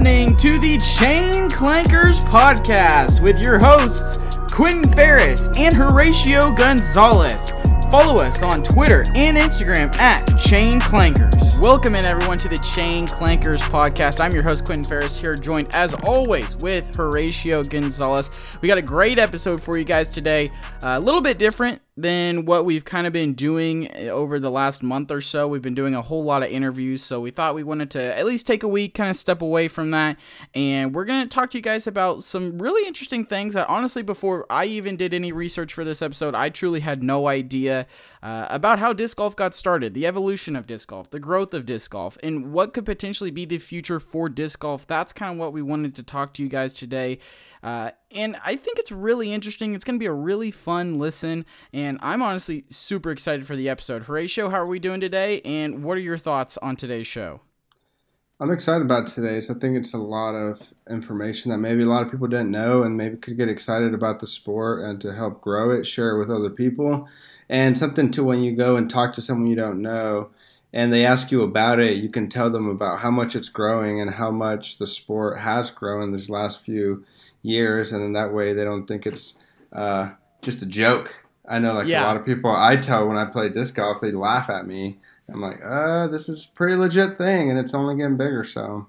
listening to the Chain Clankers podcast with your hosts, Quentin Ferris and Horatio Gonzalez. Follow us on Twitter and Instagram at Chain Clankers. Welcome in everyone to the Chain Clankers podcast. I'm your host Quentin Ferris here, joined as always with Horatio Gonzalez. We got a great episode for you guys today. Uh, a little bit different than what we've kind of been doing eh, over the last month or so. We've been doing a whole lot of interviews, so we thought we wanted to at least take a week, kind of step away from that, and we're going to talk to you guys about some really interesting things that honestly, before I even did any research for this episode, I truly had no idea uh, about how disc golf got started, the evolution of disc golf, the growth of disc golf, and what could potentially be the future for disc golf. That's kind of what we wanted to talk to you guys today. Uh, and I think it's really interesting. It's going to be a really fun listen, and I'm honestly super excited for the episode. Horatio, how are we doing today? And what are your thoughts on today's show? I'm excited about today's. I think it's a lot of information that maybe a lot of people didn't know and maybe could get excited about the sport and to help grow it, share it with other people. And something to when you go and talk to someone you don't know and they ask you about it, you can tell them about how much it's growing and how much the sport has grown these last few years, and then that way they don't think it's uh, just a joke. I know, like yeah. a lot of people I tell when I play disc golf, they laugh at me. I'm like, uh, this is pretty legit thing, and it's only getting bigger. So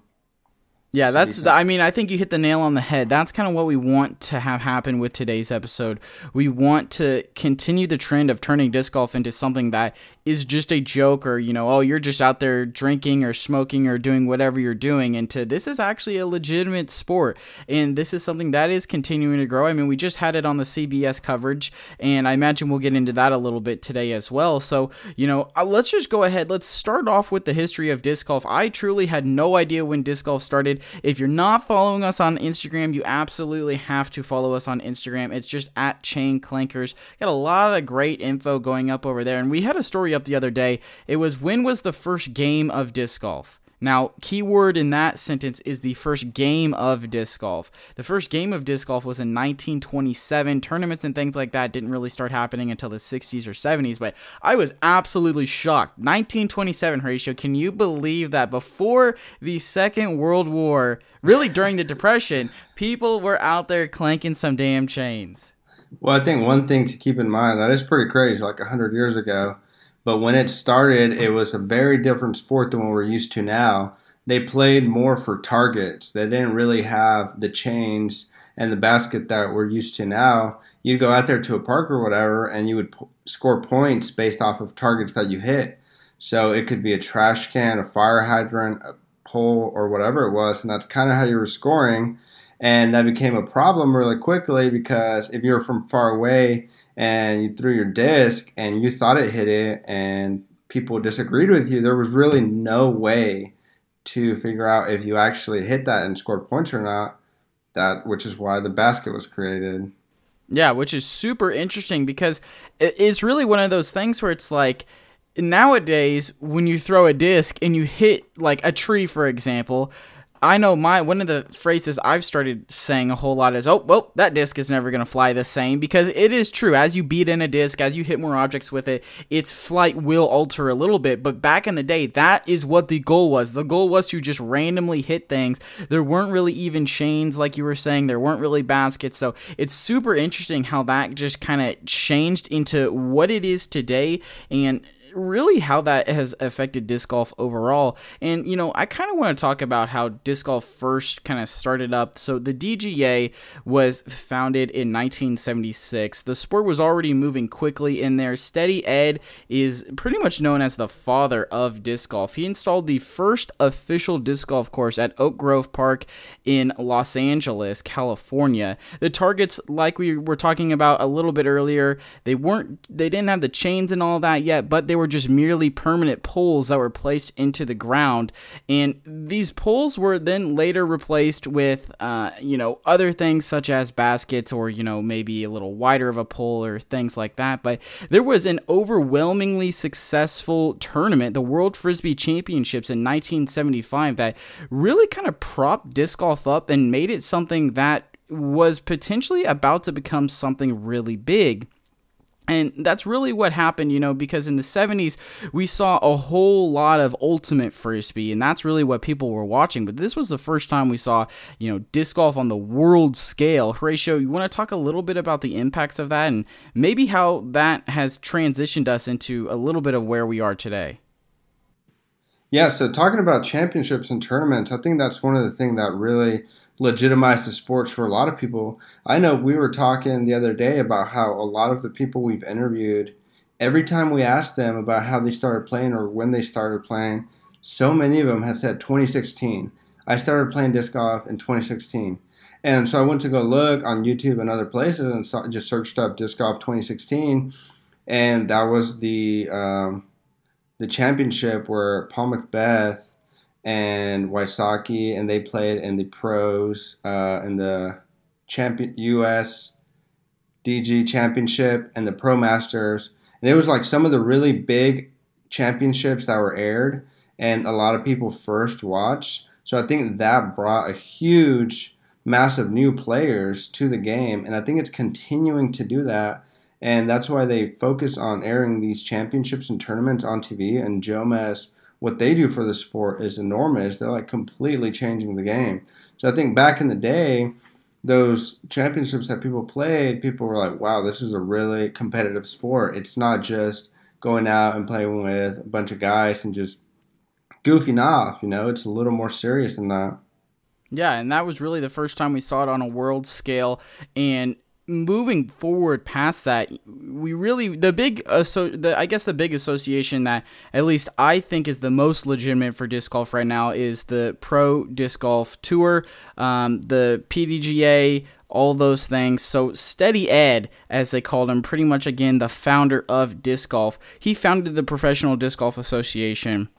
yeah, that's. The, I mean, I think you hit the nail on the head. That's kind of what we want to have happen with today's episode. We want to continue the trend of turning disc golf into something that is just a joke, or you know, oh, you're just out there drinking or smoking or doing whatever you're doing. Into this is actually a legitimate sport, and this is something that is continuing to grow. I mean, we just had it on the CBS coverage, and I imagine we'll get into that a little bit today as well. So, you know, uh, let's just go ahead. Let's start off with the history of disc golf. I truly had no idea when disc golf started. If you're not following us on Instagram, you absolutely have to follow us on Instagram. It's just at Chain Clankers. Got a lot of great info going up over there. And we had a story up the other day. It was when was the first game of disc golf? Now, keyword in that sentence is the first game of disc golf. The first game of disc golf was in 1927. Tournaments and things like that didn't really start happening until the 60s or 70s, but I was absolutely shocked. 1927, Horatio, can you believe that before the Second World War, really during the Depression, people were out there clanking some damn chains? Well, I think one thing to keep in mind that is pretty crazy. Like 100 years ago, but when it started, it was a very different sport than what we're used to now. They played more for targets. They didn't really have the chains and the basket that we're used to now. You'd go out there to a park or whatever, and you would p- score points based off of targets that you hit. So it could be a trash can, a fire hydrant, a pole, or whatever it was, and that's kind of how you were scoring. And that became a problem really quickly because if you were from far away and you threw your disc and you thought it hit it and people disagreed with you, there was really no way to figure out if you actually hit that and scored points or not. That which is why the basket was created. Yeah, which is super interesting because it's really one of those things where it's like nowadays when you throw a disc and you hit like a tree for example, I know my one of the phrases I've started saying a whole lot is, "Oh, well, that disc is never going to fly the same," because it is true. As you beat in a disc, as you hit more objects with it, its flight will alter a little bit. But back in the day, that is what the goal was. The goal was to just randomly hit things. There weren't really even chains, like you were saying. There weren't really baskets. So it's super interesting how that just kind of changed into what it is today, and really how that has affected disc golf overall. And, you know, I kind of want to talk about how disc golf first kind of started up. So the DGA was founded in 1976. The sport was already moving quickly in there. Steady Ed is pretty much known as the father of disc golf. He installed the first official disc golf course at Oak Grove Park in Los Angeles, California. The targets, like we were talking about a little bit earlier, they weren't, they didn't have the chains and all that yet, but they were just merely permanent poles that were placed into the ground. And these poles were then later replaced with, uh, you know, other things such as baskets or, you know, maybe a little wider of a pole or things like that. But there was an overwhelmingly successful tournament, the World Frisbee Championships in 1975, that really kind of propped disc golf up and made it something that was potentially about to become something really big. And that's really what happened, you know, because in the 70s, we saw a whole lot of ultimate frisbee, and that's really what people were watching. But this was the first time we saw, you know, disc golf on the world scale. Horatio, you want to talk a little bit about the impacts of that and maybe how that has transitioned us into a little bit of where we are today? Yeah, so talking about championships and tournaments, I think that's one of the things that really legitimized the sports for a lot of people. I know we were talking the other day about how a lot of the people we've interviewed, every time we asked them about how they started playing or when they started playing, so many of them have said 2016. I started playing disc golf in 2016. And so I went to go look on YouTube and other places and saw, just searched up disc golf 2016, and that was the um, the championship where Paul McBeth and Wysocki, and they played in the pros uh, in the champion U.S. DG Championship and the Pro Masters, and it was like some of the really big championships that were aired, and a lot of people first watched. So I think that brought a huge, massive new players to the game, and I think it's continuing to do that. And that's why they focus on airing these championships and tournaments on TV. And Jomez what they do for the sport is enormous. They're like completely changing the game. So I think back in the day, those championships that people played, people were like, wow, this is a really competitive sport. It's not just going out and playing with a bunch of guys and just goofing off, you know, it's a little more serious than that. Yeah, and that was really the first time we saw it on a world scale. And moving forward past that, we really the big so the I guess the big association that at least I think is the most legitimate for disc golf right now is the Pro Disc Golf Tour, um, the PDGA, all those things. So Steady Ed, as they called him, pretty much again the founder of disc golf. He founded the Professional Disc Golf Association,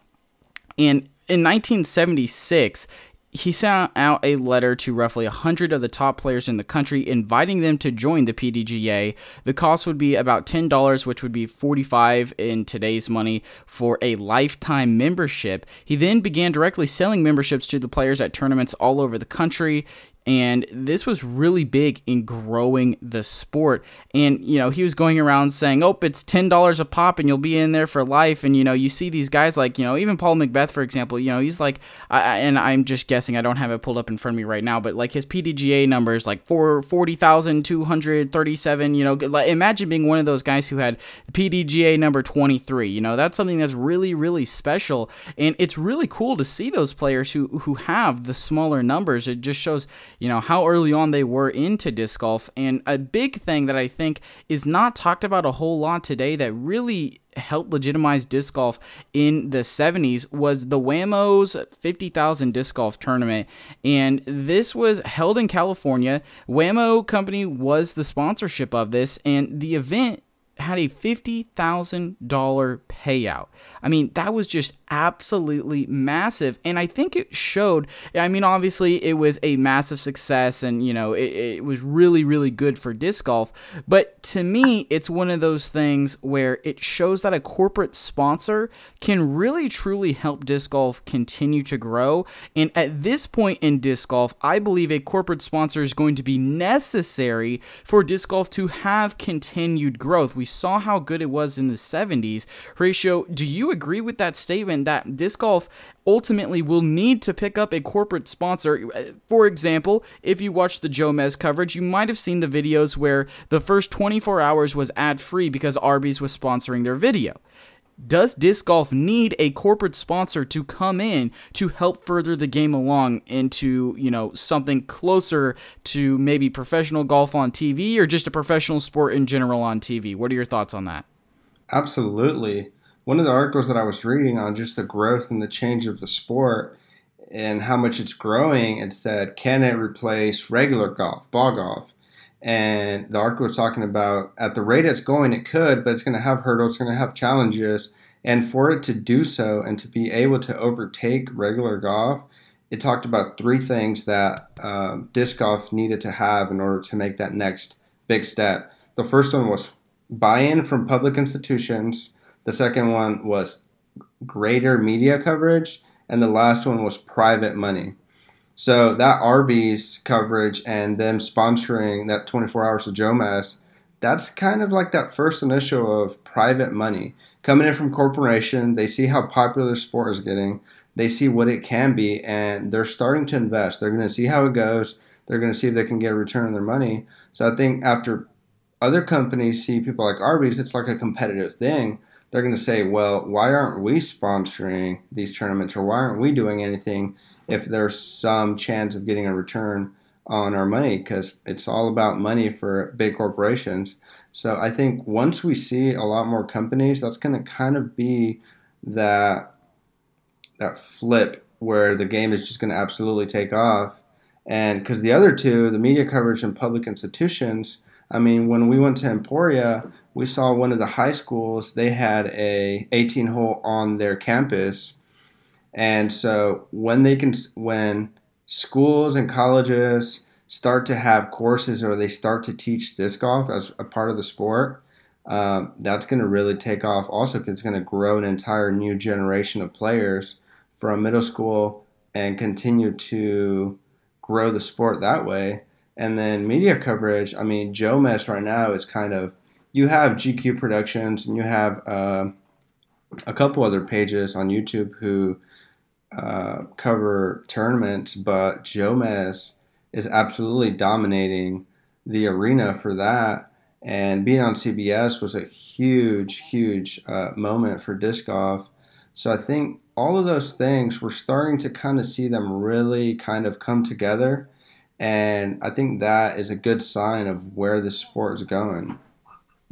and in 1976 he sent out a letter to roughly 100 of the top players in the country inviting them to join the PDGA. The cost would be about $10, which would be 45 in today's money for a lifetime membership. He then began directly selling memberships to the players at tournaments all over the country and this was really big in growing the sport. And you know he was going around saying oh it's $10 a pop and you'll be in there for life. And you know you see these guys like you know even paul mcbeth for example you know he's like I, and i'm just guessing i don't have it pulled up in front of me right now but like his pdga numbers like for 40237 you know imagine being one of those guys who had pdga number 23 you know that's something that's really really special. And it's really cool to see those players who who have the smaller numbers. It just shows you know, how early on they were into disc golf. And a big thing that I think is not talked about a whole lot today that really helped legitimize disc golf in the 70s was the Wham-O's 50,000 disc golf tournament. And this was held in California. Wham-O company was the sponsorship of this, and the event had a $50,000 payout. I mean, that was just absolutely massive. And I think it showed, I mean, obviously it was a massive success and, you know, it, it, was really, really good for disc golf. But to me, it's one of those things where it shows that a corporate sponsor can really, truly help disc golf continue to grow. And at this point in disc golf, I believe a corporate sponsor is going to be necessary for disc golf to have continued growth. We saw how good it was in the 70s. Horatio, do you agree with that statement that disc golf ultimately will need to pick up a corporate sponsor. Uh, for example, if you watch the Jomez coverage, you might have seen the videos where the first 24 hours was ad free because Arby's was sponsoring their video. Does disc golf need a corporate sponsor to come in to help further the game along into, you know, something closer to maybe professional golf on TV or just a professional sport in general on TV? What are your thoughts on that? Absolutely. One of the articles that I was reading on just the growth and the change of the sport and how much it's growing, it said, can it replace regular golf, ball golf? And the article was talking about at the rate it's going, it could, but it's going to have hurdles, it's going to have challenges. And for it to do so and to be able to overtake regular golf, it talked about three things that uh, disc golf needed to have in order to make that next big step. The first one was buy in from public institutions, the second one was greater media coverage, and the last one was private money. So that Arby's coverage and them sponsoring that 24 hours of Jomez that's kind of like that first initial of private money coming in from corporation. They see how popular sport is getting. They see what it can be, and they're starting to invest. They're going to see how it goes. They're going to see if they can get a return on their money. So I think after other companies see people like Arby's, it's like a competitive thing. They're going to say, well, why aren't we sponsoring these tournaments or why aren't we doing anything if there's some chance of getting a return on our money? Because it's all about money for big corporations. So I think once we see a lot more companies, that's going to kind of be that that flip where the game is just going to absolutely take off. And because the other two, the media coverage and public institutions, I mean, when we went to Emporia, we saw one of the high schools. They had a 18 hole on their campus, and so when they can, when schools and colleges start to have courses or they start to teach disc golf as a part of the sport, um, that's going to really take off. Also, it's going to grow an entire new generation of players from middle school and continue to grow the sport that way. And then media coverage. I mean, Jomez right now is kind of you have GQ Productions and you have uh, a couple other pages on YouTube who uh, cover tournaments, but Jomez is absolutely dominating the arena for that. And being on CBS was a huge, huge uh, moment for disc golf. So I think all of those things, we're starting to kind of see them really kind of come together. And I think that is a good sign of where the sport is going.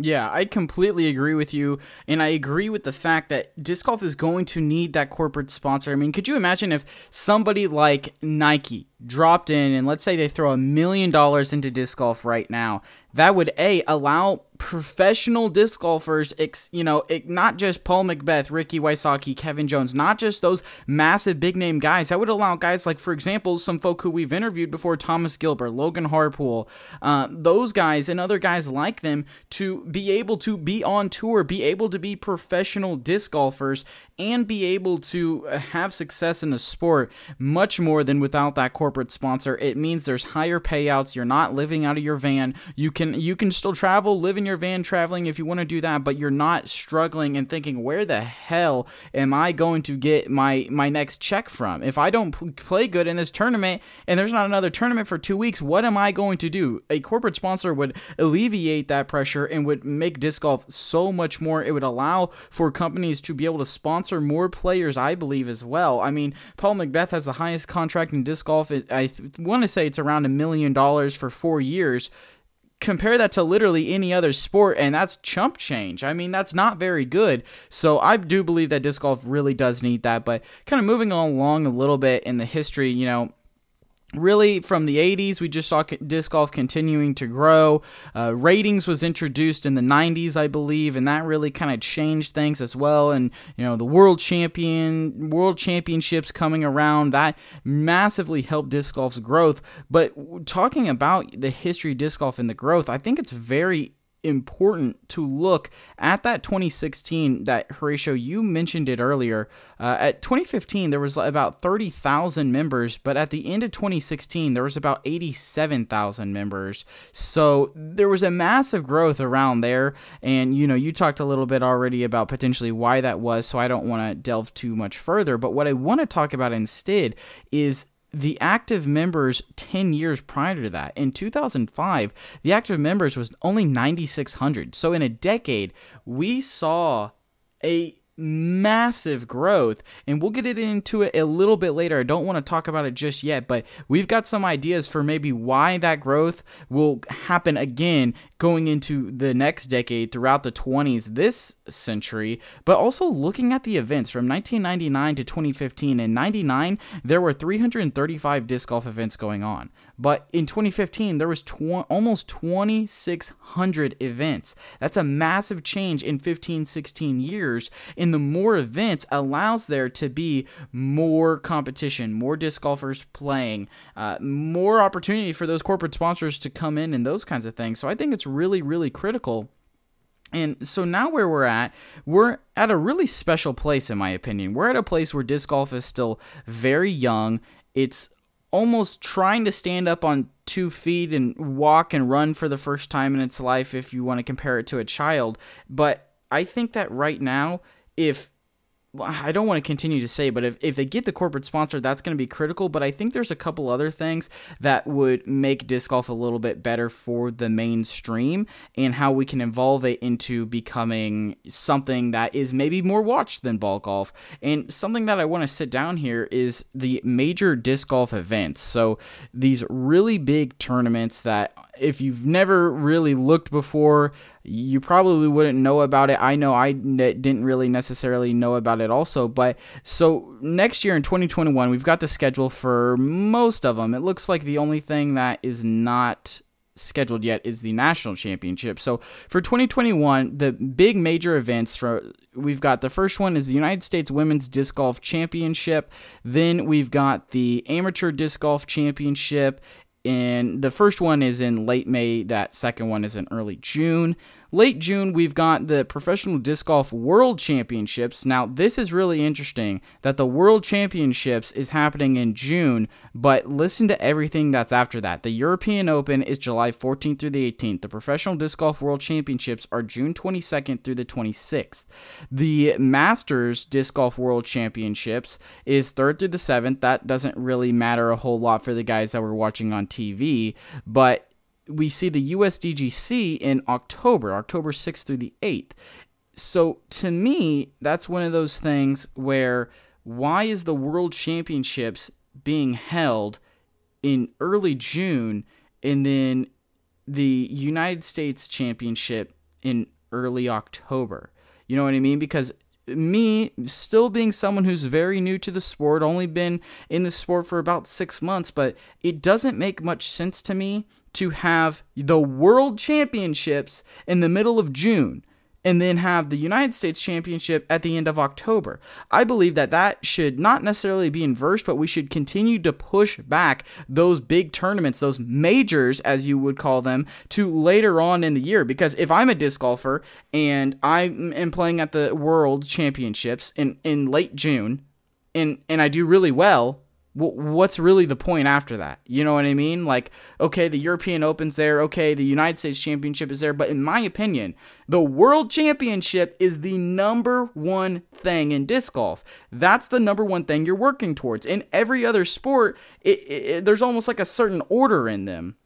Yeah, I completely agree with you. And I agree with the fact that disc golf is going to need that corporate sponsor. I mean, could you imagine if somebody like Nike dropped in and let's say they throw a million dollars into disc golf right now? That would A, allow professional disc golfers, you know, not just Paul McBeth, Ricky Wysocki, Kevin Jones, not just those massive big name guys. That would allow guys like, for example, some folk who we've interviewed before, Thomas Gilbert, Logan Harpool, uh, those guys and other guys like them to be able to be on tour, be able to be professional disc golfers and be able to have success in the sport much more than without that corporate sponsor. It means there's higher payouts. You're not living out of your van. You can you can still travel, live in your van traveling if you want to do that, but you're not struggling and thinking where the hell am I going to get my my next check from? If I don't p- play good in this tournament and there's not another tournament for 2 weeks, what am I going to do? A corporate sponsor would alleviate that pressure and would make disc golf so much more. It would allow for companies to be able to sponsor more players, I believe, as well. I mean, Paul McBeth has the highest contract in disc golf. I want to say it's around a million dollars for four years. Compare that to literally any other sport, and that's chump change. I mean, that's not very good. So I do believe that disc golf really does need that. But kind of moving along a little bit in the history, you know, really from the 80s we just saw disc golf continuing to grow. Uh, ratings was introduced in the 90s i believe and that really kind of changed things as well. And you know the world champion world championships coming around that massively helped disc golf's growth. But talking about the history of disc golf and the growth i think it's very important to look at that 2016 that Horatio you mentioned it earlier. Uh, at 2015 there was about 30,000 members but at the end of 2016 there was about 87,000 members. So there was a massive growth around there. And you know you talked a little bit already about potentially why that was so I don't want to delve too much further. But what I want to talk about instead is the active members 10 years prior to that. In 2005, the active members was only 9,600. So in a decade, we saw a massive growth and we'll get it into it a little bit later i don't want to talk about it just yet but we've got some ideas for maybe why that growth will happen again going into the next decade throughout the 20s this century but also looking at the events from 1999 to 2015 in 99 there were 335 disc golf events going on but in 2015 there was tw- almost 2600 events. That's a massive change in 15 16 years and the more events allows there to be more competition more disc golfers playing uh, more opportunity for those corporate sponsors to come in and those kinds of things. So i think it's really really critical and so now where we're at, we're at a really special place in my opinion. We're at a place where disc golf is still very young. It's almost trying to stand up on two feet and walk and run for the first time in its life if you want to compare it to a child. But I think that right now, if I don't want to continue to say, but if, if they get the corporate sponsor, that's going to be critical. But I think there's a couple other things that would make disc golf a little bit better for the mainstream and how we can evolve it into becoming something that is maybe more watched than ball golf. And something that I want to sit down here is the major disc golf events. So these really big tournaments that if you've never really looked before, you probably wouldn't know about it. I know I didn't really necessarily know about it also, but so next year in 2021, we've got the schedule for most of them. It looks like the only thing that is not scheduled yet is the national championship. So for 2021, the big major events for we've got the first one is the United States Women's Disc Golf Championship. Then we've got the Amateur Disc Golf Championship and the first one is in late May, that second one is in early June. Late June, we've got the Professional Disc Golf World Championships. Now, this is really interesting that the World Championships is happening in June, but listen to everything that's after that. The European Open is July 14th through the 18th. The Professional Disc Golf World Championships are June 22nd through the 26th. The Masters Disc Golf World Championships is 3rd through the 7th. That doesn't really matter a whole lot for the guys that were watching on TV, but we see the USDGC in October, October 6th through the 8th. So to me, that's one of those things where why is the World Championships being held in early June and then the United States Championship in early October? You know what I mean? Because me still being someone who's very new to the sport, only been in the sport for about six months, but it doesn't make much sense to me to have the World Championships in the middle of June and then have the United States Championship at the end of October. I believe that that should not necessarily be inverse, but we should continue to push back those big tournaments, those majors, as you would call them, to later on in the year. Because if I'm a disc golfer and I am playing at the World Championships in, in late June and, and I do really well, what's really the point after that? You know what I mean? Like, okay, the European Open's there, okay, the United States Championship is there, but in my opinion, the World Championship is the number one thing in disc golf. That's the number one thing you're working towards. In every other sport, it, it, there's almost like a certain order in them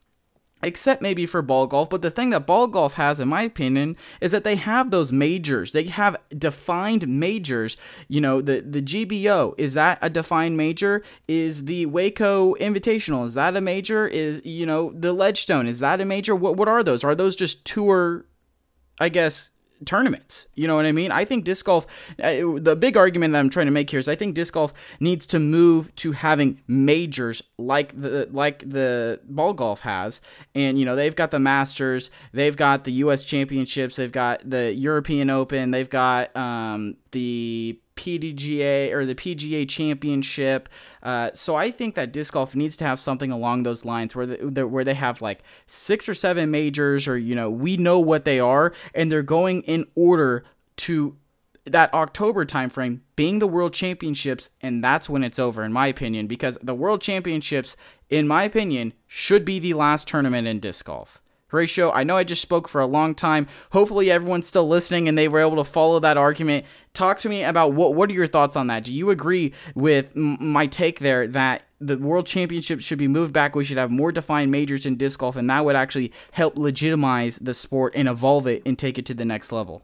except maybe for ball golf. But the thing that ball golf has, in my opinion, is that they have those majors. They have defined majors. You know, the the GBO is that a defined major? Is the Waco Invitational is that a major? Is you know the Ledgestone is that a major? What what are those? Are those just tour? I guess tournaments. You know what I mean? I think disc golf, the big argument that I'm trying to make here is I think disc golf needs to move to having majors like the like the ball golf has. And you know, they've got the Masters, they've got the US Championships, they've got the European Open, they've got um, the PDGA or the PGA Championship. Uh, so I think that disc golf needs to have something along those lines where where they have like six or seven majors, or you know, we know what they are, and they're going in order to that October timeframe being the World Championships, and that's when it's over, in my opinion, because the World Championships, in my opinion, should be the last tournament in disc golf. Horatio, I know I just spoke for a long time. Hopefully, everyone's still listening and they were able to follow that argument. Talk to me about what what are your thoughts on that? Do you agree with my take there that the World Championship should be moved back? We should have more defined majors in disc golf, and that would actually help legitimize the sport and evolve it and take it to the next level.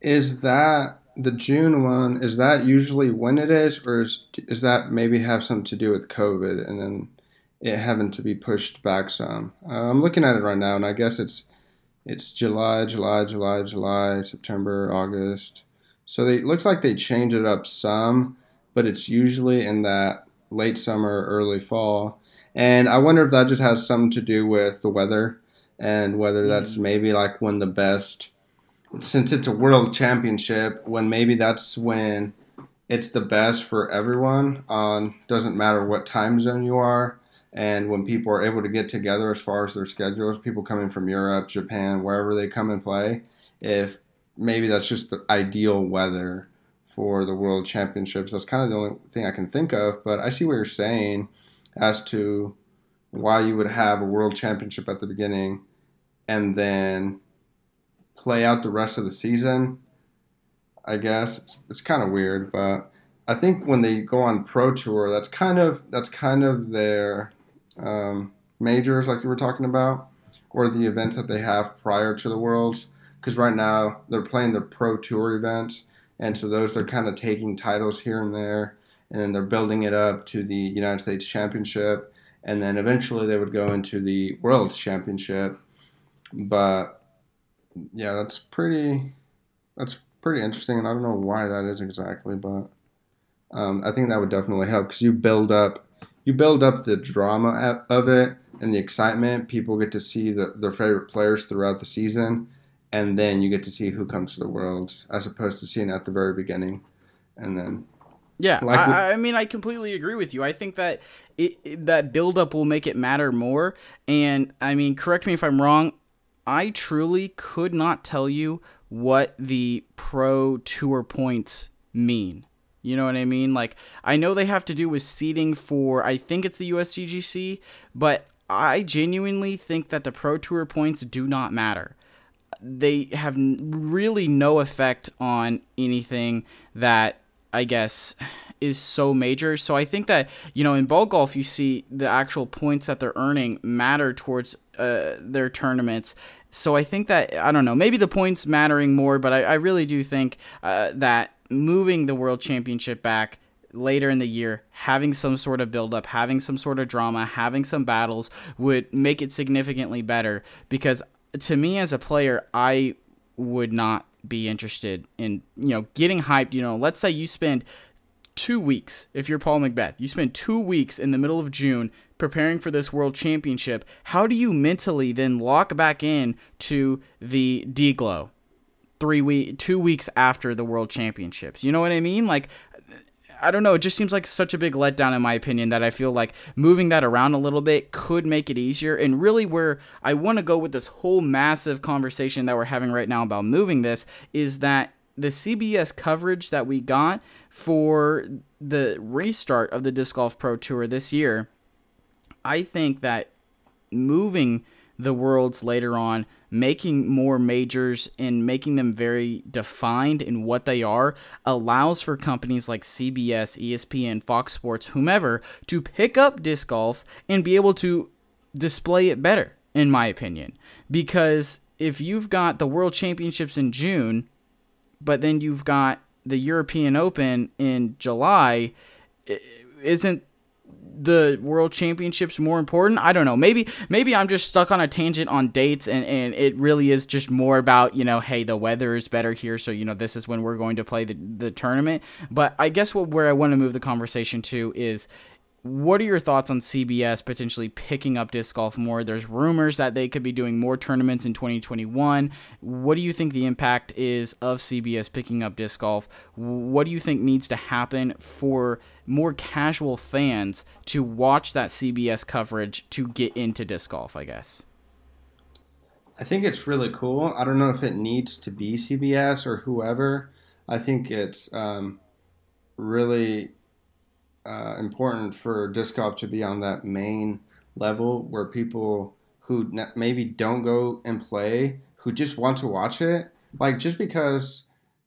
Is that the June one? Is that usually when it is, or is is that maybe have something to do with COVID and then? It having to be pushed back some. Uh, I'm looking at it right now, and I guess it's it's July, July, July, July, September, August. So they, it looks like they change it up some, but it's usually in that late summer, early fall. And I wonder if that just has something to do with the weather and whether that's mm-hmm. maybe like when the best, since it's a world championship, when maybe that's when it's the best for everyone on doesn't matter what time zone you are and when people are able to get together as far as their schedules, people coming from Europe, Japan, wherever they come and play, if maybe that's just the ideal weather for the World Championships. That's kind of the only thing I can think of. But I see what you're saying as to why you would have a World Championship at the beginning and then play out the rest of the season. I guess it's, it's kind of weird, but I think when they go on pro tour, that's kind of that's kind of their um, majors, like you were talking about, or the events that they have prior to the worlds. Because right now they're playing the pro tour events, and so those are kind of taking titles here and there, and then they're building it up to the United States Championship, and then eventually they would go into the World's Championship. But yeah, that's pretty that's pretty interesting, and I don't know why that is exactly, but um, I think that would definitely help because you build up you build up the drama of it and the excitement. People get to see the, their favorite players throughout the season, and then you get to see who comes to the Worlds as opposed to seeing at the very beginning, and then. Yeah, like I, I, mean, I completely agree with you. I think that it, it, that buildup will make it matter more. And I mean, correct me if I'm wrong. I truly could not tell you what the pro tour points mean. You know what I mean? Like I know they have to do with seating for I think it's the USDGC, but I genuinely think that the Pro Tour points do not matter. They have really no effect on anything that I guess is so major. So I think that you know in ball golf you see the actual points that they're earning matter towards uh, their tournaments. So I think that I don't know maybe the points mattering more, but I, I really do think uh, that moving the world championship back later in the year, having some sort of buildup, having some sort of drama, having some battles would make it significantly better. Because to me as a player, I would not be interested in you know getting hyped. You know, let's say you spend two weeks if you're Paul McBeth, you spend two weeks in the middle of June preparing for this world championship. How do you mentally then lock back in to the D glow? Three week, two weeks after the World Championships. You know what I mean? Like, I don't know. It just seems like such a big letdown, in my opinion, that I feel like moving that around a little bit could make it easier. And really, where I want to go with this whole massive conversation that we're having right now about moving this is that the CBS coverage that we got for the restart of the Disc Golf Pro Tour this year, I think that moving the worlds later on making more majors and making them very defined in what they are allows for companies like CBS, ESPN, Fox Sports, whomever to pick up disc golf and be able to display it better, in my opinion. Because if you've got the World Championships in June, but then you've got the European Open in July, isn't the world championships more important i don't know maybe maybe i'm just stuck on a tangent on dates and and it really is just more about you know hey the weather is better here so you know this is when we're going to play the, the tournament but i guess what where i want to move the conversation to is what are your thoughts on CBS potentially picking up disc golf more? There's rumors that they could be doing more tournaments in 2021. What do you think the impact is of CBS picking up disc golf? What do you think needs to happen for more casual fans to watch that CBS coverage to get into disc golf, I guess? I think it's really cool. I don't know if it needs to be CBS or whoever. I think it's um, really uh, important for disc golf to be on that main level where people who maybe don't go and play, who just want to watch it, like just because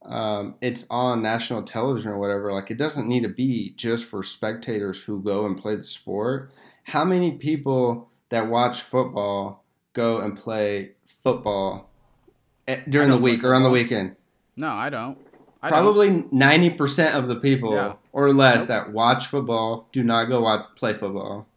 um, it's on national television or whatever, like it doesn't need to be just for spectators who go and play the sport. How many people that watch football go and play football eh, during the week or on the weekend? No, I don't. I Probably ninety percent of the people yeah. or less nope. that watch football do not go watch play football.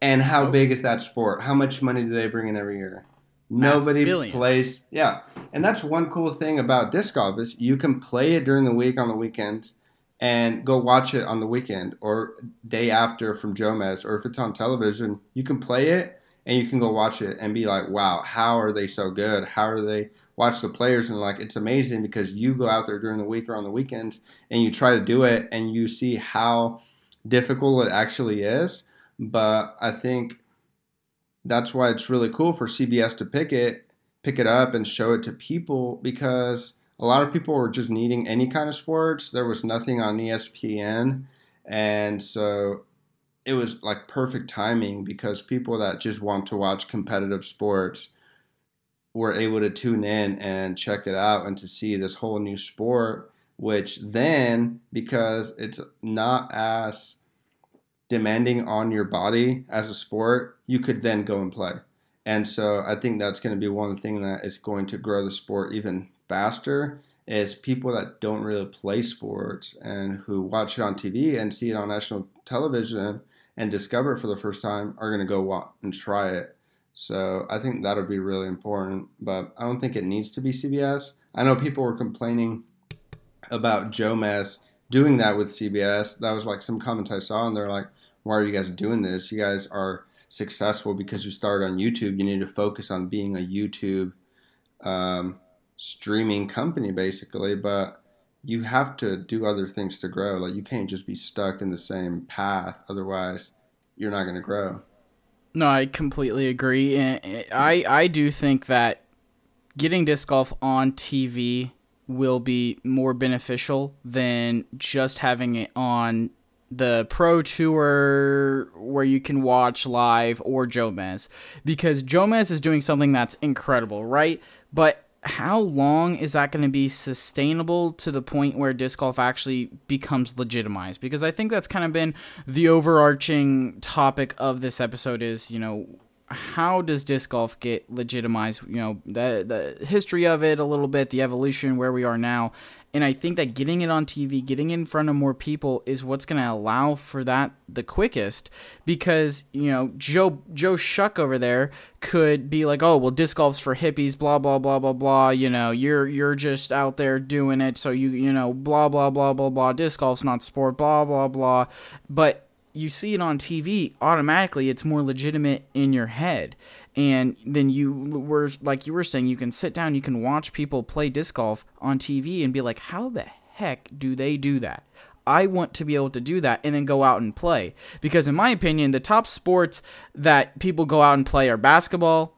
And how nope. big is that sport? How much money do they bring in every year? Nobody plays. Yeah, and that's one cool thing about disc golf is you can play it during the week on the weekend, and go watch it on the weekend or day after from Jomez, or if it's on television, you can play it and you can go watch it and be like, wow, how are they so good? How are they? watch the players and like it's amazing because you go out there during the week or on the weekends and you try to do it and you see how difficult it actually is. But I think that's why it's really cool for CBS to pick it, pick it up and show it to people because a lot of people were just needing any kind of sports. There was nothing on ESPN, and so it was like perfect timing because people that just want to watch competitive sports were able to tune in and check it out and to see this whole new sport which then because it's not as demanding on your body as a sport you could then go and play and so i think that's going to be one thing that is going to grow the sport even faster is people that don't really play sports and who watch it on tv and see it on national television and discover it for the first time are going to go and try it. So I think that'll be really important, but I don't think it needs to be CBS. I know people were complaining about Jomez doing that with CBS. That was like some comments I saw, and they're like, "Why are you guys doing this? You guys are successful because you started on YouTube. You need to focus on being a YouTube um, streaming company, basically." But you have to do other things to grow. Like you can't just be stuck in the same path. Otherwise, you're not going to grow. No, I completely agree. And I I do think that getting disc golf on TV will be more beneficial than just having it on the pro tour where you can watch live or Jomez because Jomez is doing something that's incredible, right? But how long is that going to be sustainable to the point where disc golf actually becomes legitimized? Because i think that's kind of been the overarching topic of this episode is you know how does disc golf get legitimized? You know the the history of it a little bit the evolution where we are now and I think that getting it on TV, getting in front of more people is what's going to allow for that the quickest because, you know, Joe Joe Shuck over there could be like, "Oh, well disc golf's for hippies, blah blah blah blah blah, you know, you're you're just out there doing it so you, you know, blah blah blah blah blah, disc golf's not sport, blah blah blah." But you see it on TV, automatically it's more legitimate in your head and then you were like you were saying you can sit down you can watch people play disc golf on tv and be like how the heck do they do that I want to be able to do that and then go out and play. Because, in my opinion, the top sports that people go out and play are basketball,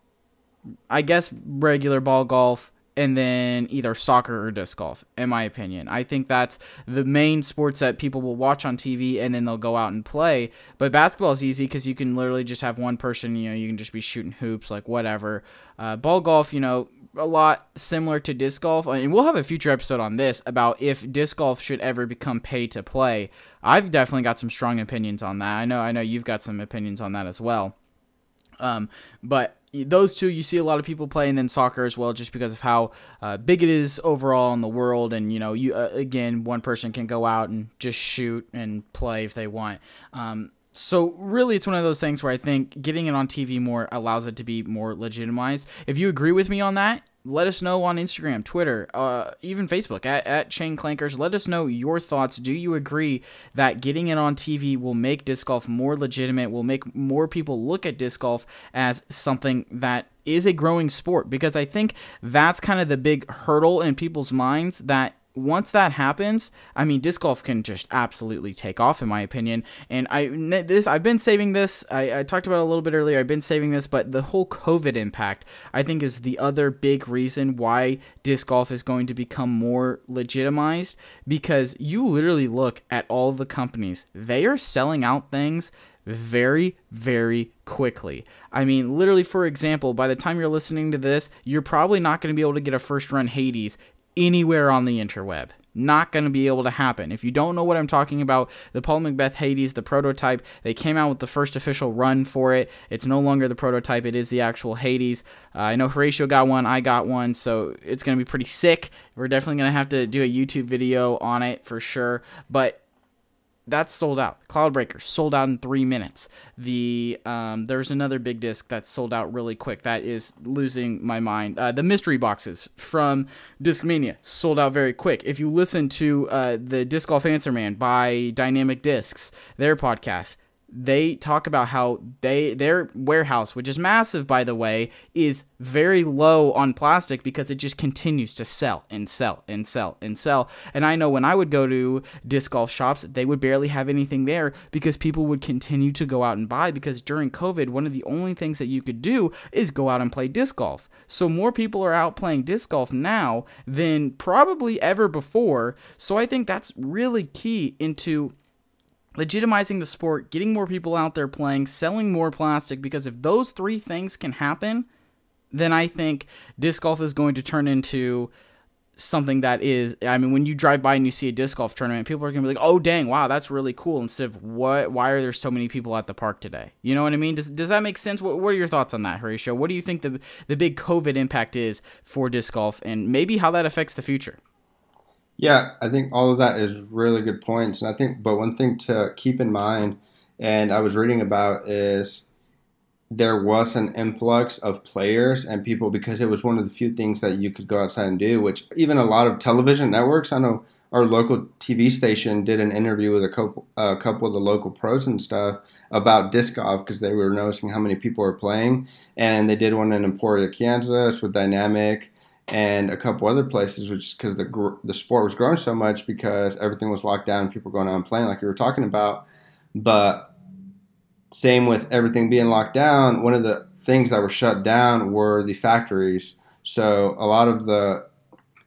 I guess regular ball golf, and then either soccer or disc golf, in my opinion. I think that's the main sports that people will watch on TV and then they'll go out and play. But basketball is easy because you can literally just have one person, you know, you can just be shooting hoops, like whatever. Uh, ball golf, you know, a lot similar to disc golf. And we'll have a future episode on this about if disc golf should ever become pay to play. I've definitely got some strong opinions on that. I know, I know you've got some opinions on that as well. Um, but those two you see a lot of people playing then soccer as well just because of how uh, big it is overall in the world. And you know you uh, again one person can go out and just shoot and play if they want. Um, so really it's one of those things where i think getting it on tv more allows it to be more legitimized. If you agree with me on that let us know on Instagram, Twitter, uh, even Facebook at, at Chain Clankers. Let us know your thoughts. Do you agree that getting it on TV will make disc golf more legitimate, will make more people look at disc golf as something that is a growing sport? Because I think that's kind of the big hurdle in people's minds that once that happens, I mean, disc golf can just absolutely take off, in my opinion. And I this I've been saving this. I, I talked about a little bit earlier. I've been saving this, but the whole COVID impact, I think, is the other big reason why disc golf is going to become more legitimized. Because you literally look at all the companies; they are selling out things very, very quickly. I mean, literally, for example, by the time you're listening to this, you're probably not going to be able to get a first run Hades anywhere on the interweb. Not going to be able to happen. If you don't know what I'm talking about, the Paul McBeth Hades, the prototype, they came out with the first official run for it. It's no longer the prototype, it is the actual Hades. Uh, I know Horatio got one, I got one, so it's going to be pretty sick. We're definitely going to have to do a YouTube video on it for sure. But that's sold out. Cloudbreaker sold out in three minutes. The um, there's another big disc that's sold out really quick. That is losing my mind. Uh, the mystery boxes from Discmania sold out very quick. If you listen to uh, the Disc Golf Answer Man by Dynamic Discs, their podcast, they talk about how they their warehouse, which is massive by the way, is very low on plastic because it just continues to sell and sell and sell and sell. And I know when I would go to disc golf shops, they would barely have anything there because people would continue to go out and buy because during COVID, one of the only things that you could do is go out and play disc golf. So more people are out playing disc golf now than probably ever before. So I think that's really key into legitimizing the sport, getting more people out there playing, selling more plastic because if those three things can happen, then I think disc golf is going to turn into something that is I mean when you drive by and you see a disc golf tournament people are going to be like oh dang wow that's really cool instead of what why are there so many people at the park today? You know what I mean? Does, does that make sense? What, what are your thoughts on that Horatio? What do you think the the big covid impact is for disc golf and maybe how that affects the future yeah I think all of that is really good points and I think but one thing to keep in mind and I was reading about is there was an influx of players and people because it was one of the few things that you could go outside and do, which even a lot of television networks, I know our local TV station did an interview with a couple, a couple of the local pros and stuff about disc golf because they were noticing how many people were playing. And they did one in Emporia, Kansas with Dynamic and a couple other places, which because the, the sport was growing so much because everything was locked down and people were going and playing like you were talking about. But same with everything being locked down. One of the things that were shut down were the factories. So a lot of the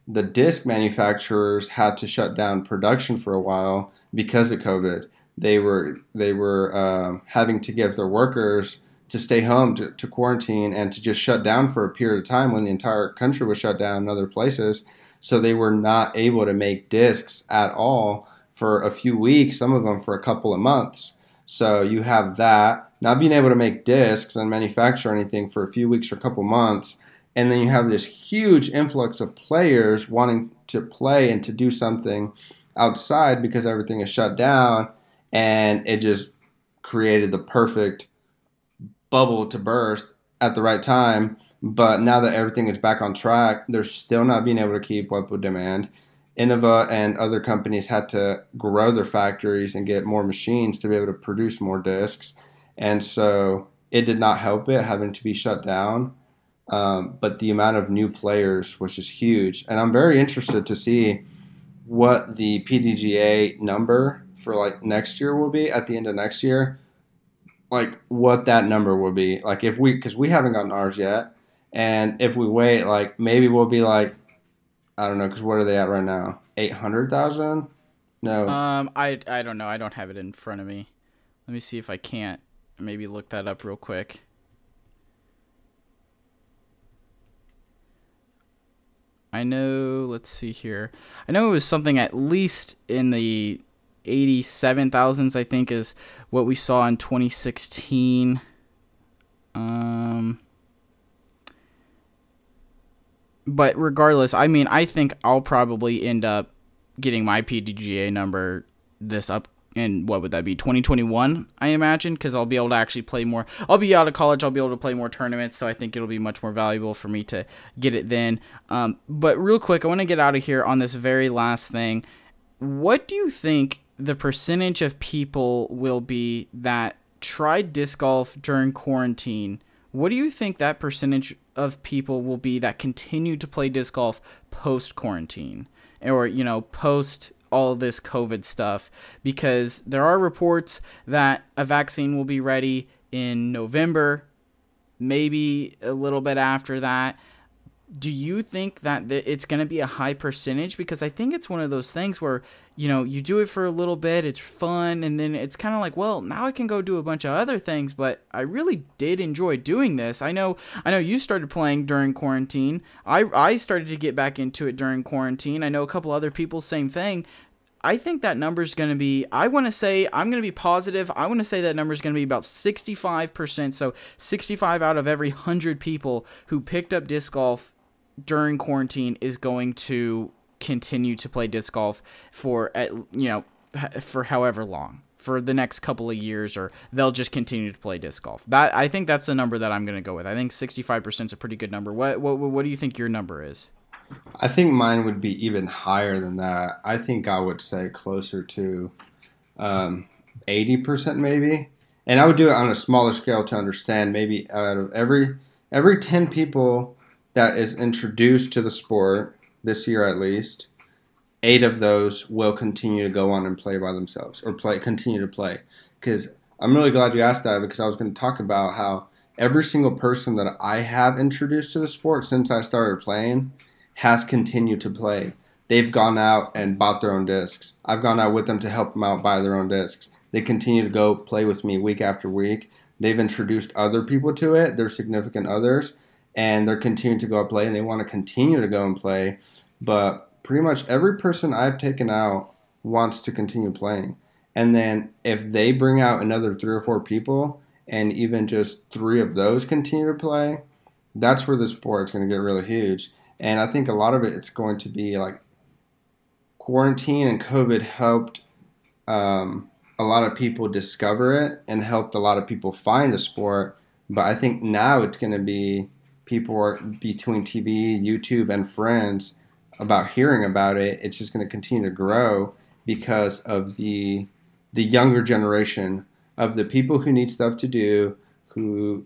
the disc manufacturers had to shut down production for a while because of COVID. They were they were uh, having to give their workers to stay home to, to quarantine and to just shut down for a period of time when the entire country was shut down in other places. So they were not able to make discs at all for a few weeks. Some of them for a couple of months. So you have that, not being able to make discs and manufacture anything for a few weeks or a couple months. And then you have this huge influx of players wanting to play and to do something outside because everything is shut down. And it just created the perfect bubble to burst at the right time. But now that everything is back on track, they're still not being able to keep up with demand. Innova and other companies had to grow their factories and get more machines to be able to produce more discs. And so it did not help it having to be shut down. Um, but the amount of new players was just huge. And I'm very interested to see what the PDGA number for like next year will be at the end of next year. Like what that number will be. Like if we, because we haven't gotten ours yet. And if we wait, like maybe we'll be like I don't know, because what are they at right now? Eight hundred thousand? No. Um, I I don't know. I don't have it in front of me. Let me see if I can't maybe look that up real quick. I know. Let's see here. I know it was something at least in the eighty-seven thousands. I think is what we saw in twenty sixteen. Um but regardless, I mean, I think I'll probably end up getting my PDGA number this up in what would that be 2021 i imagine because i'll be able to actually play more i'll be out of college i'll be able to play more tournaments so i think it'll be much more valuable for me to get it then um, but real quick i want to get out of here on this very last thing what do you think the percentage of people will be that tried disc golf during quarantine. What do you think that percentage of people will be that continue to play disc golf post quarantine or, you know, post all this COVID stuff? Because there are reports that a vaccine will be ready in November, maybe a little bit after that do you think that it's going to be a high percentage because i think it's one of those things where you know you do it for a little bit it's fun and then it's kind of like well now i can go do a bunch of other things but i really did enjoy doing this i know i know you started playing during quarantine i i started to get back into it during quarantine i know a couple other people same thing I think that number is going to be, I want to say, I'm going to be positive. I want to say that number is going to be about 65%. So 65 out of every 100 people who picked up disc golf during quarantine is going to continue to play disc golf for at you know for however long for the next couple of years or they'll just continue to play disc golf. That I think that's the number that I'm going to go with. I think 65% is a pretty good number. What what what do you think your number is? I think mine would be even higher than that. I think I would say closer to um, 80% maybe. And I would do it on a smaller scale to understand maybe out of every every 10 people that is introduced to the sport this year at least, eight of those will continue to go on and play by themselves or play continue to play. Because I'm really glad you asked that because I was going to talk about how every single person that I have introduced to the sport since I started playing has continued to play. They've gone out and bought their own discs. I've gone out with them to help them out buy their own discs. They continue to go play with me week after week. They've introduced other people to it, their significant others, and they're continuing to go and play and they want to continue to go and play. But pretty much every person I've taken out wants to continue playing. And then if they bring out another three or four people, and even just three of those continue to play, that's where the sport's going to get really huge. And I think a lot of it it's going to be like quarantine and COVID helped um, a lot of people discover it and helped a lot of people find the sport. But I think now it's going to be people are between TV, YouTube, and friends about hearing about it. It's just going to continue to grow because of the the younger generation of the people who need stuff to do, who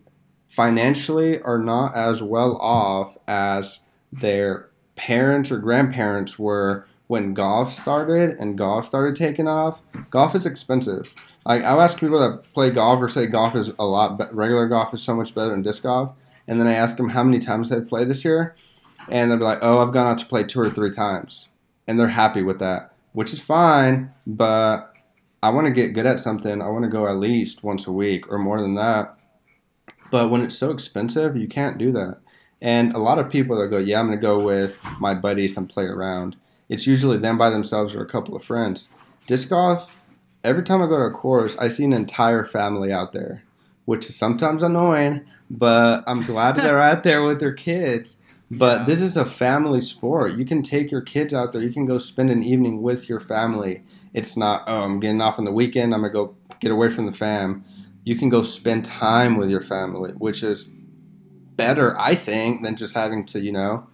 financially are not as well off as their parents or grandparents were when golf started and golf started taking off. Golf is expensive. Like I'll ask people that play golf or say golf is a lot, but regular golf is so much better than disc golf. And then I ask them how many times they've played this year, and they'll be like, "Oh, I've gone out to play two or three times," and they're happy with that, which is fine. But I want to get good at something, I want to go at least once a week or more than that. But when it's so expensive, you can't do that. And a lot of people that go, yeah, I'm going to go with my buddies and play around. It's usually them by themselves or a couple of friends. Disc golf, every time I go to a course, I see an entire family out there, which is sometimes annoying, but I'm glad they're out there with their kids. But yeah. this is a family sport. You can take your kids out there. You can go spend an evening with your family it's not, oh, I'm getting off on the weekend. I'm going to go get away from the fam. You can go spend time with your family, which is better, I think, than just having to, you know,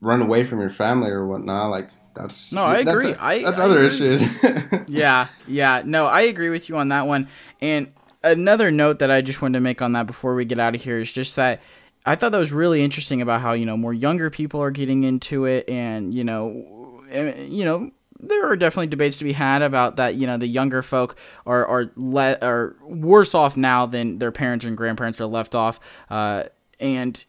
run away from your family or whatnot. Like, that's no, I agree. That's, a, I, that's I other agree. issues. yeah, yeah. No, I agree with you on that one. And another note that I just wanted to make on that before we get out of here is just that I thought that was really interesting about how you know more younger people are getting into it, and you know, you know, there are definitely debates to be had about that. You know, the younger folk are are le- are worse off now than their parents and grandparents are left off. Uh, and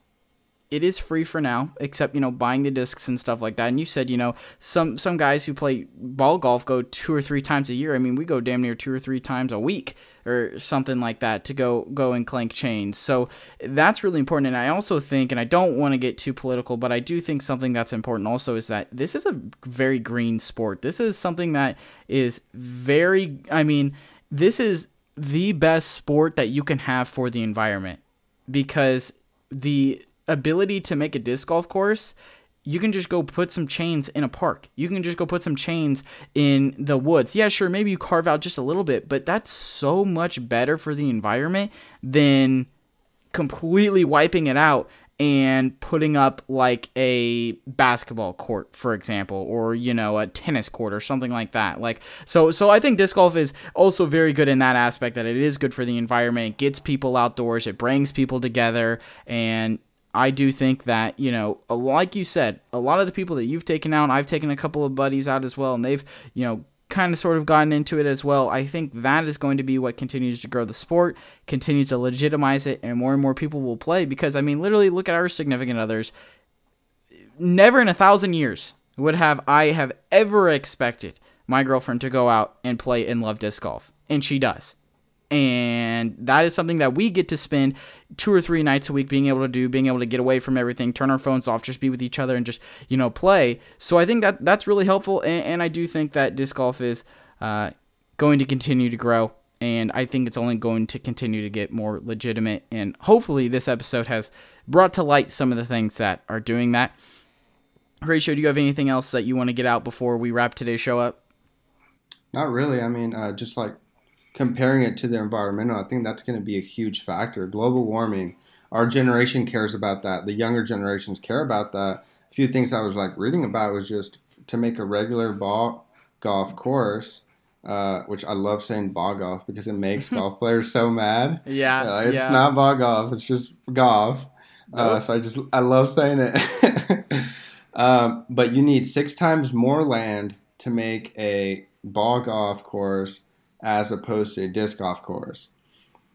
it is free for now, except you know buying the discs and stuff like that. And you said you know some some guys who play ball golf go two or three times a year. I mean, we go damn near two or three times a week or something like that to go go and clank chains. So that's really important. And I also think, and I don't want to get too political, but I do think something that's important also is that this is a very green sport. This is something that is very. I mean, this is the best sport that you can have for the environment because the ability to make a disc golf course, you can just go put some chains in a park. You can just go put some chains in the woods. Yeah, sure, maybe you carve out just a little bit, but that's so much better for the environment than completely wiping it out and putting up like a basketball court for example or you know a tennis court or something like that like so so i think disc golf is also very good in that aspect that it is good for the environment it gets people outdoors it brings people together and I do think that, you know, like you said, a lot of the people that you've taken out, I've taken a couple of buddies out as well, and they've, you know, kind of sort of gotten into it as well. I think that is going to be what continues to grow the sport, continues to legitimize it, and more and more people will play because, I mean, literally look at our significant others. Never in a thousand years would have I have ever expected my girlfriend to go out and play and love disc golf. And she does and that is something that we get to spend two or three nights a week being able to do being able to get away from everything turn our phones off just be with each other and just you know play so i think that that's really helpful and, and i do think that disc golf is uh, going to continue to grow and i think it's only going to continue to get more legitimate and hopefully this episode has brought to light some of the things that are doing that Horatio, do you have anything else that you want to get out before we wrap today's show up? Not really. I mean, uh, just like comparing it to the environmental, I think that's going to be a huge factor. Global warming, our generation cares about that. The younger generations care about that. A few things I was like reading about was just to make a regular ball golf course, uh, which I love saying ball golf because it makes golf players so mad. Yeah, it's yeah. not ball golf; it's just golf. Uh, so I just I love saying it. um, but you need six times more land to make a ball golf course as opposed to a disc golf course.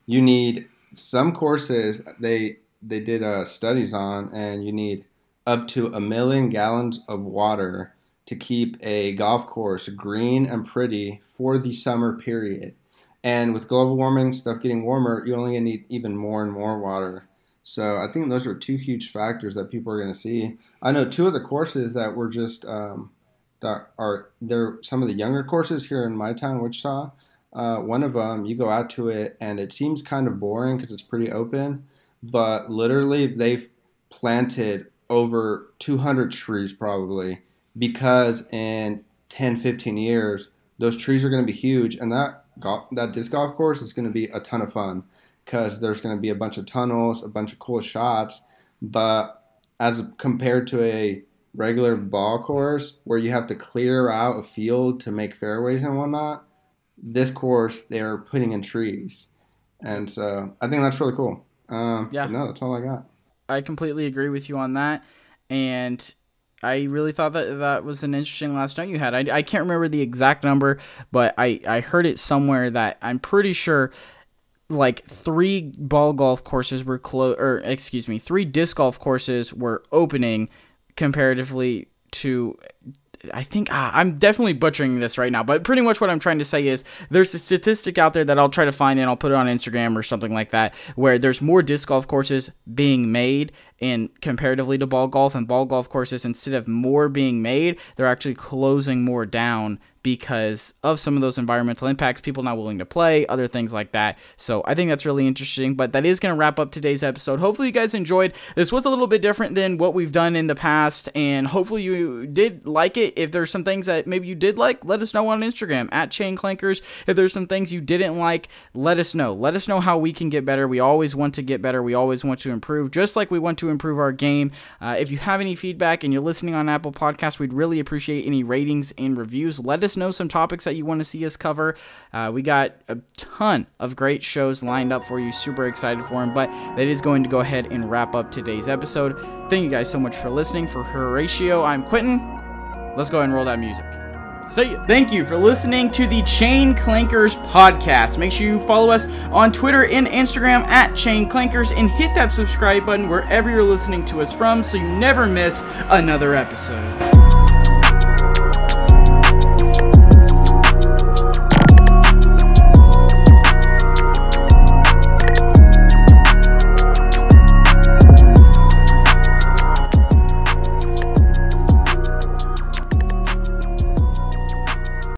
You need some courses they they did uh, studies on, and you need up to a million gallons of water to keep a golf course green and pretty for the summer period. And with global warming, stuff getting warmer, you're only gonna need even more and more water. So I think those are two huge factors that people are to see. I know two of the courses that were just um, that are there. Some of the younger courses here in my town, Wichita. Uh, one of them, you go out to it and it seems kind of boring because it's pretty open, but literally they've planted over 200 trees probably because in 10, 15 years those trees are going to be huge and that golf, that disc golf course is going to be a ton of fun because there's going to be a bunch of tunnels, a bunch of cool shots, but as compared to a regular ball course where you have to clear out a field to make fairways and whatnot, this course they're putting in trees, and so I think that's really cool. Um, yeah, no, that's all I got. I completely agree with you on that, and I really thought that that was an interesting last night you had. I, I can't remember the exact number, but I, I heard it somewhere that I'm pretty sure like three ball golf courses were closed, or excuse me, three disc golf courses were opening comparatively to I think ah, I'm definitely butchering this right now, but pretty much what I'm trying to say is there's a statistic out there that I'll try to find and I'll put it on Instagram or something like that where there's more disc golf courses being made and comparatively to ball golf and ball golf courses instead of more being made, they're actually closing more down because of some of those environmental impacts, people not willing to play, other things like that. So I think that's really interesting. But that is going to wrap up today's episode. Hopefully, you guys enjoyed. This was a little bit different than what we've done in the past, and hopefully, you did like it. If there's some things that maybe you did like, let us know on Instagram at Chain Clankers. If there's some things you didn't like, let us know. Let us know how we can get better. We always want to get better. We always want to improve, just like we want to improve our game. Uh, if you have any feedback and you're listening on Apple Podcasts, we'd really appreciate any ratings and reviews. Let us know some topics that you want to see us cover. Uh, we got a ton of great shows lined up for you. Super excited for them. But that is going to go ahead and wrap up today's episode. Thank you guys so much for listening. For Horatio, I'm Quentin. Let's go ahead and roll that music. So, thank you for listening to the Chain Clankers podcast. Make sure you follow us on Twitter and Instagram at Chain Clankers and hit that subscribe button wherever you're listening to us from so you never miss another episode.